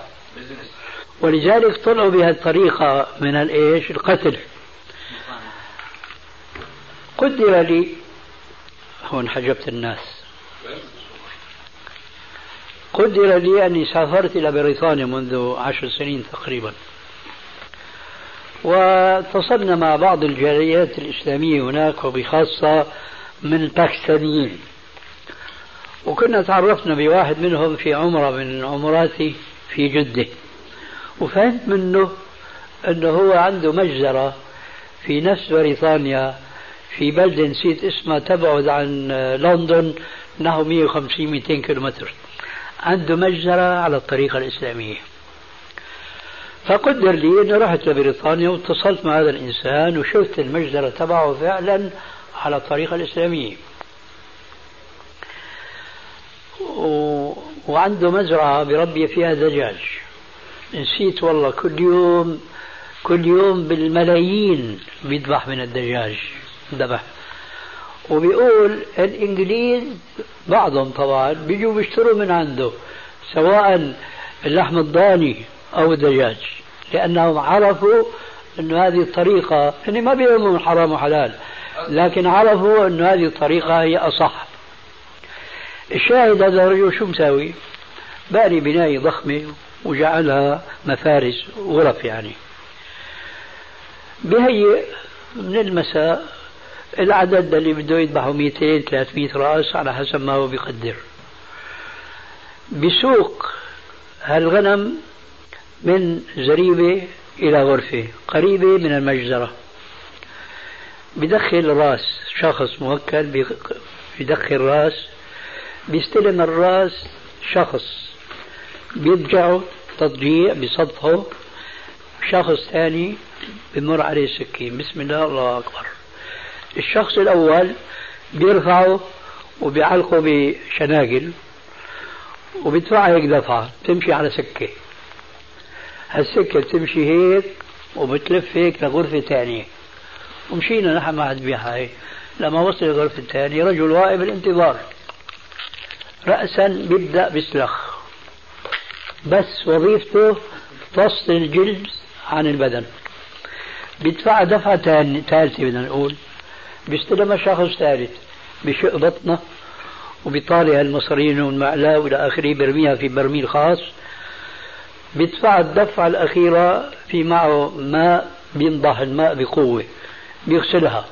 ولذلك طلعوا بهذه الطريقة من الإيش؟ القتل. قدر لي هون حجبت الناس. قدر لي أني سافرت إلى بريطانيا منذ عشر سنين تقريبا. واتصلنا مع بعض الجاليات الإسلامية هناك وبخاصة من الباكستانيين. وكنا تعرفنا بواحد منهم في عمرة من عمراتي في جدة. وفهمت منه أنه هو عنده مجزرة في نفس بريطانيا في بلدة نسيت اسمها تبعد عن لندن نحو 150 200 كيلومتر عنده مجزرة على الطريقة الإسلامية فقدر لي إني رحت لبريطانيا واتصلت مع هذا الإنسان وشفت المجزرة تبعه فعلا على الطريقة الإسلامية. و... وعنده مزرعة بربي فيها دجاج. نسيت والله كل يوم كل يوم بالملايين بيذبح من الدجاج ذبح وبيقول الإنجليز بعضهم طبعا بيجوا بيشتروا من عنده سواء اللحم الضاني أو الدجاج لأنهم عرفوا إنه هذه الطريقة هن ما بيهمهم حرام وحلال لكن عرفوا إنه هذه الطريقة هي أصح. الشاهد هذا الرجل شو مساوي؟ باني بناية ضخمة وجعلها مفارس غرف يعني. بهيئ من المساء العدد اللي بده يذبحوا 200 300 رأس على حسب ما هو بيقدر. بسوق هالغنم من زريبة إلى غرفة قريبة من المجزرة. بدخل رأس شخص موكل بدخل رأس بيستلم الرأس شخص بيرجعه تضجيع بصدفه شخص ثاني بمر عليه السكين بسم الله الله أكبر. الشخص الأول بيرفعه وبيعلقه بشناقل وبيدفعها هيك دفعة تمشي على سكة. هالسكة بتمشي هيك وبتلف هيك لغرفة ثانية ومشينا نحن مع بها لما وصل الغرفة الثانية رجل واقف بالانتظار. رأسا بيبدأ بيسلخ. بس وظيفته فصل الجلد عن البدن. بيدفع دفعة ثالثة بدنا نقول. بيستلمها شخص ثالث بشق بطنه وبيطالع المصارين والمعلاء وإلى آخره بيرميها في برميل خاص. بيدفع الدفعة الأخيرة في معه ماء بينضح الماء بقوة بيغسلها.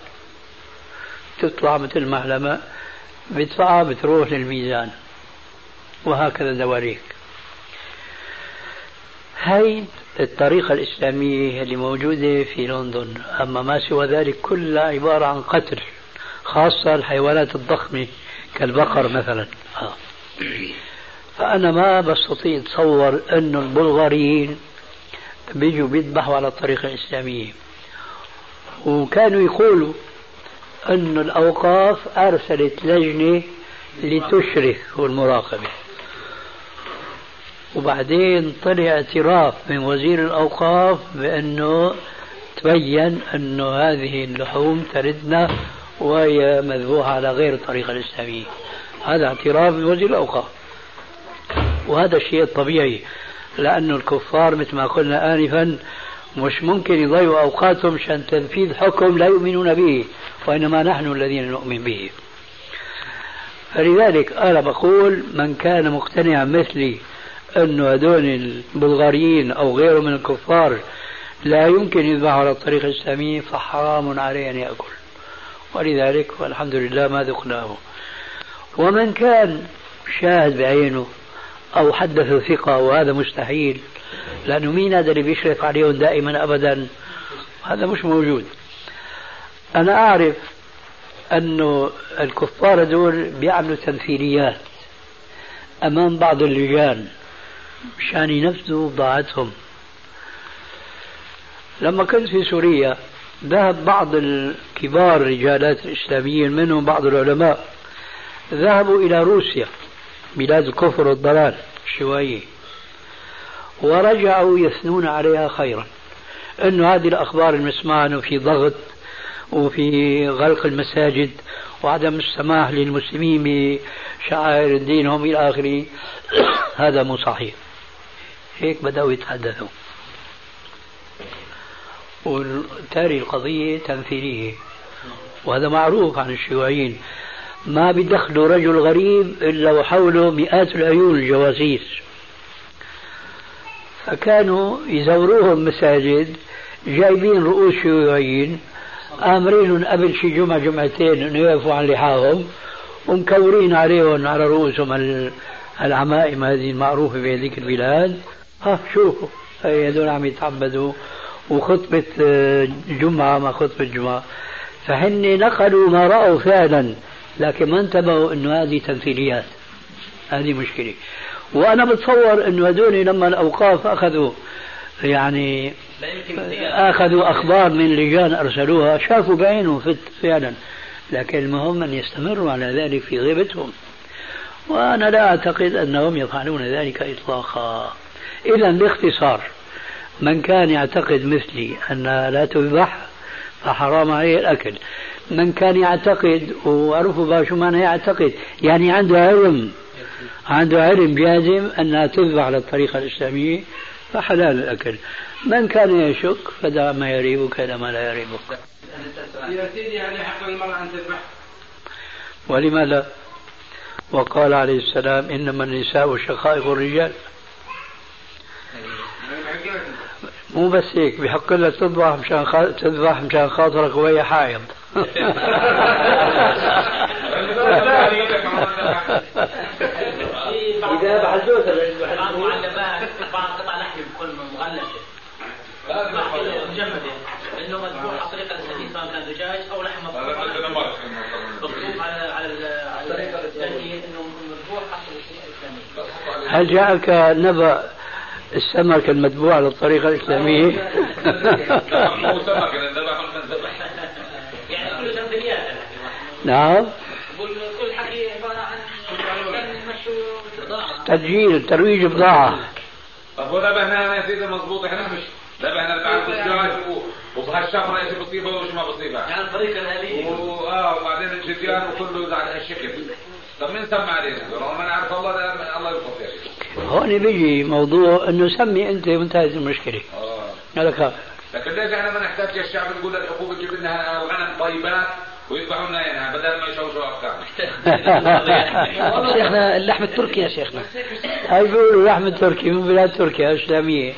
تطلع مثل معلمة بيدفعها بتروح للميزان. وهكذا دواليك هاي الطريقة الإسلامية اللي موجودة في لندن. أما ما سوى ذلك كلها عبارة عن قتل خاصة الحيوانات الضخمة كالبقر مثلا. آه. فأنا ما بستطيع أتصور أن البلغاريين بيجوا بيذبحوا على الطريقة الإسلامية. وكانوا يقولوا أن الأوقاف أرسلت لجنة لتشرف والمراقبة وبعدين طلع اعتراف من وزير الأوقاف بأنه تبين أن هذه اللحوم تردنا وهي مذبوحة على غير الطريقة الإسلامية. هذا اعتراف من وزير الأوقاف. وهذا الشيء الطبيعي لأن الكفار مثل ما قلنا آنفا مش ممكن يضيعوا أوقاتهم عشان تنفيذ حكم لا يؤمنون به وإنما نحن الذين نؤمن به. فلذلك أنا بقول من كان مقتنعا مثلي أن هذول البلغاريين أو غيرهم من الكفار لا يمكن يذبحوا على الطريقة الإسلامية فحرام عليه أن يأكل. ولذلك والحمد لله ما ذقناه. ومن كان شاهد بعينه أو حدث ثقة وهذا مستحيل لأنه مين هذا اللي بيشرف عليهم دائما أبدا؟ هذا مش موجود. أنا أعرف أنه الكفار دول بيعملوا تمثيليات أمام بعض اللجان. مشان ينفذوا بضاعتهم لما كنت في سوريا ذهب بعض الكبار الرجالات الإسلاميين منهم بعض العلماء ذهبوا إلى روسيا بلاد الكفر والضلال الشيوعية ورجعوا يثنون عليها خيرا. أنه هذه الأخبار المسموعة أنه في ضغط وفي غلق المساجد وعدم السماح للمسلمين بشعائر دينهم إلى آخره. هذا مو صحيح. هيك بدأوا يتحدثوا. وتاري القضية تمثيلية. وهذا معروف عن الشيوعيين. ما بيدخلوا رجل غريب إلا وحوله مئات العيون الجواسيس فكانوا يزوروهم مساجد جايبين رؤوس شيوعيين آمرين قبل شي جمعة جمعتين أنه يوقفوا عن لحاهم ومكورين عليهم على رؤوسهم العمائم هذه المعروفة في هذيك البلاد. ها شوفوا هي هذول عم يتعبدوا وخطبة آه، جمعة ما خطبة جمعة. فهن نقلوا ما رأوا فعلا. لكن ما انتبهوا إنه هذه تمثيليات. هذه مشكلة. وأنا بتصور إنه هذول لما الأوقاف أخذوا يعني أخذوا أخبار من لجان أرسلوها شافوا بعينهم فعلا. لكن المهم أن يستمروا على ذلك في غيبتهم. وأنا لا أعتقد أنهم يفعلون ذلك اطلاقا. اذا باختصار من كان يعتقد مثلي انها لا تذبح فحرام عليه الأكل من كان يعتقد شو معنى يعتقد يعني عنده علم عنده علم جازم أنها تذبح على الطريقة الإسلامية فحلال الأكل من كان يشك فدع ما يريبك إلى ما لا يريبك يا سيدي هل يحق للمرأة أن تذبح؟ ولما لا؟ وقال عليه السلام إنما النساء شقائق الرجال مو بس هيك بحق لها تذبح مشان خ... تذبح مشان خاطرك وهي حائض. بعض بعض قطع لحم مغلفة مجمدة انه مذبوح على كان دجاج أو لحم مكتوب على على انه مذبوح هل جاءك نبأ السمك المذبوح على الطريقة الإسلامية؟ مو سمك يعني كله تمثيليات نعم. كل حكي عبارة عن تسجيل ترويج بضاعة. طب هو ذبحنا يا سيدي مضبوط إحنا مش ذبحنا بعد الدجاج وبهالشفرة إيش بصيبه وايش ما بصيبه يعني الطريقة الآلية آه وبعدين الجديان وكله على هالشكل طب مين سمى علينا؟ ما نعرف الله الله يلطف يا شيخ هون بيجي موضوع إنه سمي أنت وانتهت المشكلة. آه. لك لكن ليش إحنا ما نحتاج الشعب نقول الحكومة تجيب لنا غنم طيبات ويذبحوا لنا يعني بدل ما يشوشوا افكار شيخنا اللحم التركي يا شيخنا. هاي بيقولوا اللحم التركي من بلاد تركيا إسلامية.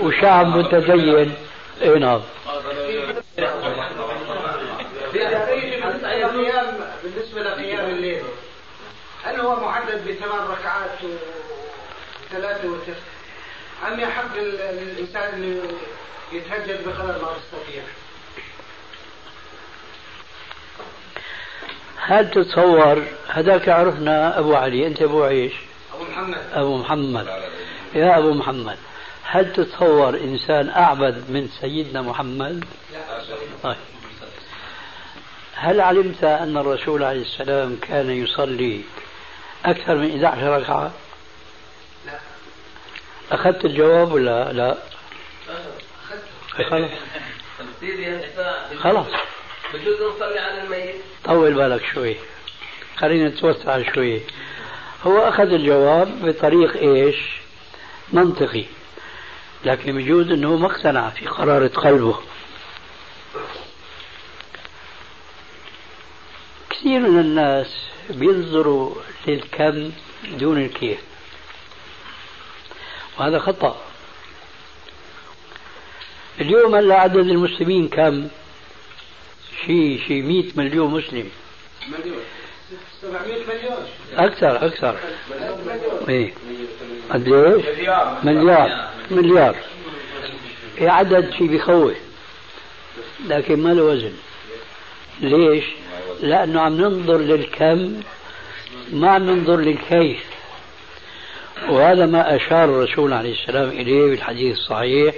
وشعب متدين. إي نعم. بالنسبة لقيام الليل هل هو محدد بثمان ركعات؟ ثلاثة وتسع أم يحق للإنسان أن يتهجد بقدر ما يستطيع؟ هل تتصور هذاك عرفنا أبو علي أنت أبو عيش أبو محمد أبو محمد يا أبو محمد هل تتصور إنسان أعبد من سيدنا محمد؟ لا طيب هل علمت أن الرسول عليه السلام كان يصلي أكثر من 11 ركعة؟ لا أخذت الجواب ولا لا؟ خلاص. خلاص. بجوز نصلي على الميت. طول بالك شوي. خلينا نتوسع شوي. هو أخذ الجواب بطريق إيش؟ منطقي. لكن بجوز أنه ما اقتنع في قرارة قلبه. كثير من الناس بينظروا للكم دون الكيف. وهذا خطأ. اليوم هلا عدد المسلمين كم؟ شيء شيء 100 مليون مسلم. مليون. 700 مليون. أكثر أكثر. إيه. قد إيش؟ مليار. مليار. إيه عدد شيء بخوف لكن ما له وزن. ليش؟ لأنه عم ننظر للكم ما عم ننظر للكيف. وهذا ما أشار الرسول عليه السلام إليه بالحديث الصحيح.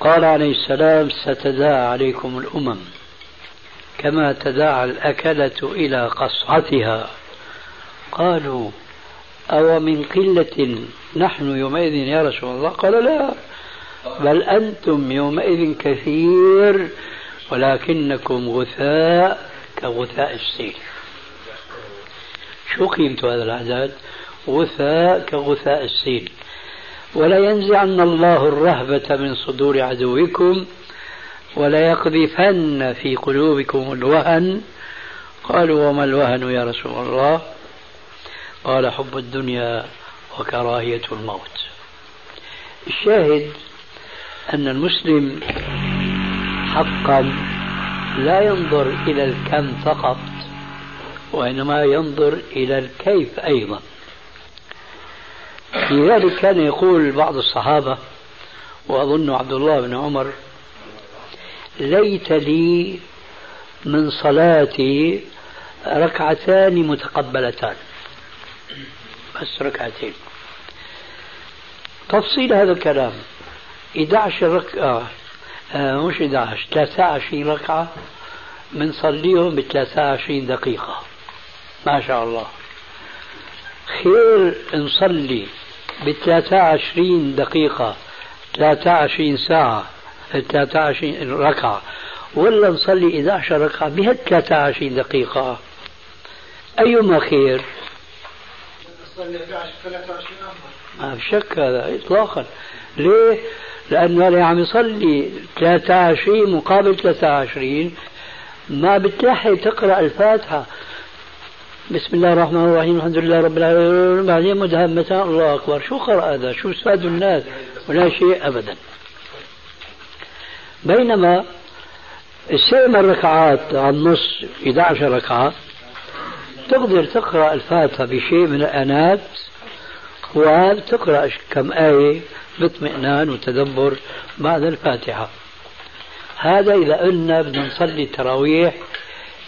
قال عليه السلام ستداعى عليكم الأمم كما تداعى الأكلة إلى قصعتها. قالوا أو من قلة نحن يومئذ يا رسول الله؟ قال لا بل أنتم يومئذ كثير ولكنكم غثاء كغثاء السيل. شو قيمة هذا العدد غثاء كغثاء السيل ولا ينزعن الله الرهبة من صدور عدوكم ولا يقذفن في قلوبكم الوهن. قالوا وما الوهن يا رسول الله؟ قال حب الدنيا وكراهية الموت. الشاهد أن المسلم حقا لا ينظر إلى الكم فقط وإنما ينظر إلى الكيف أيضا. لذلك كان يقول بعض الصحابة وأظن عبد الله بن عمر ليت لي من صلاتي ركعتان متقبلتان. بس ركعتين. تفصيل هذا الكلام. 11 ركعة آه مش 11 23 ركعة بنصليهم ب 23 دقيقة. ما شاء الله. خير نصلي ب 23 دقيقة 23 ساعة 23 ركعة. ولا نصلي 11 ركعة بهال 23 دقيقة. أيما خير؟ نصلي 11 23 ما في شك هذا إطلاقا. ليه؟ لأنه اللي عم يصلي 23 مقابل 23 ما بتلحق تقرأ الفاتحة. بسم الله الرحمن الرحيم الحمد لله رب العالمين بعدين مدهمتان الله أكبر شو قرأ هذا شو استفاد الناس ولا شيء أبدا بينما السبع ركعات على النص 11 ركعة تقدر تقرأ الفاتحة بشيء من الآنات وتقرأ كم آية باطمئنان وتدبر بعد الفاتحة هذا إذا قلنا بدنا نصلي التراويح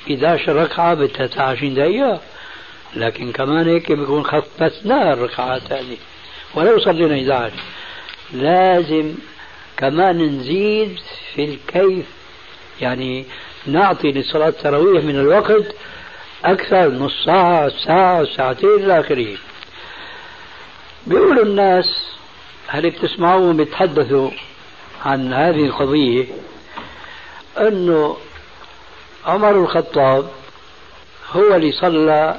11 ركعة ب 23 دقيقة. لكن كمان هيك بيكون خففنا الركعات هذه ولو صلينا 11 لازم كمان نزيد في الكيف. يعني نعطي لصلاة التراويح من الوقت أكثر نص ساعة ساعة ساعتين إلى آخره. بيقولوا الناس هل بتسمعوهم بيتحدثوا عن هذه القضية؟ أنه عمر الخطاب هو اللي صلى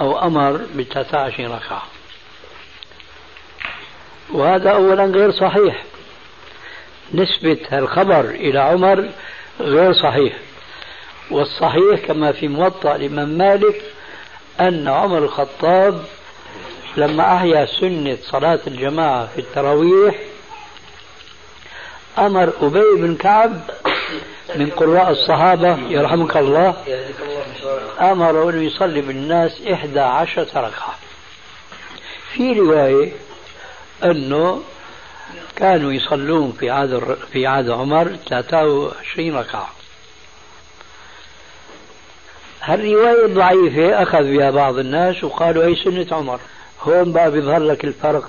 أو أمر ب 13 ركعة. وهذا أولا غير صحيح. نسبة الخبر إلى عمر غير صحيح. والصحيح كما في موطأ الإمام مالك أن عمر الخطاب لما أحيا سنة صلاة الجماعة في التراويح أمر أبي بن كعب من قراء الصحابة يرحمك الله أمر أن يصلي بالناس إحدى عشرة ركعة. في رواية أنه كانوا يصلون في عهد في عهد عمر 23 ركعة. هالرواية ضعيفة أخذ بها بعض الناس وقالوا هي سنة عمر؟ هون بقى بيظهر لك الفرق.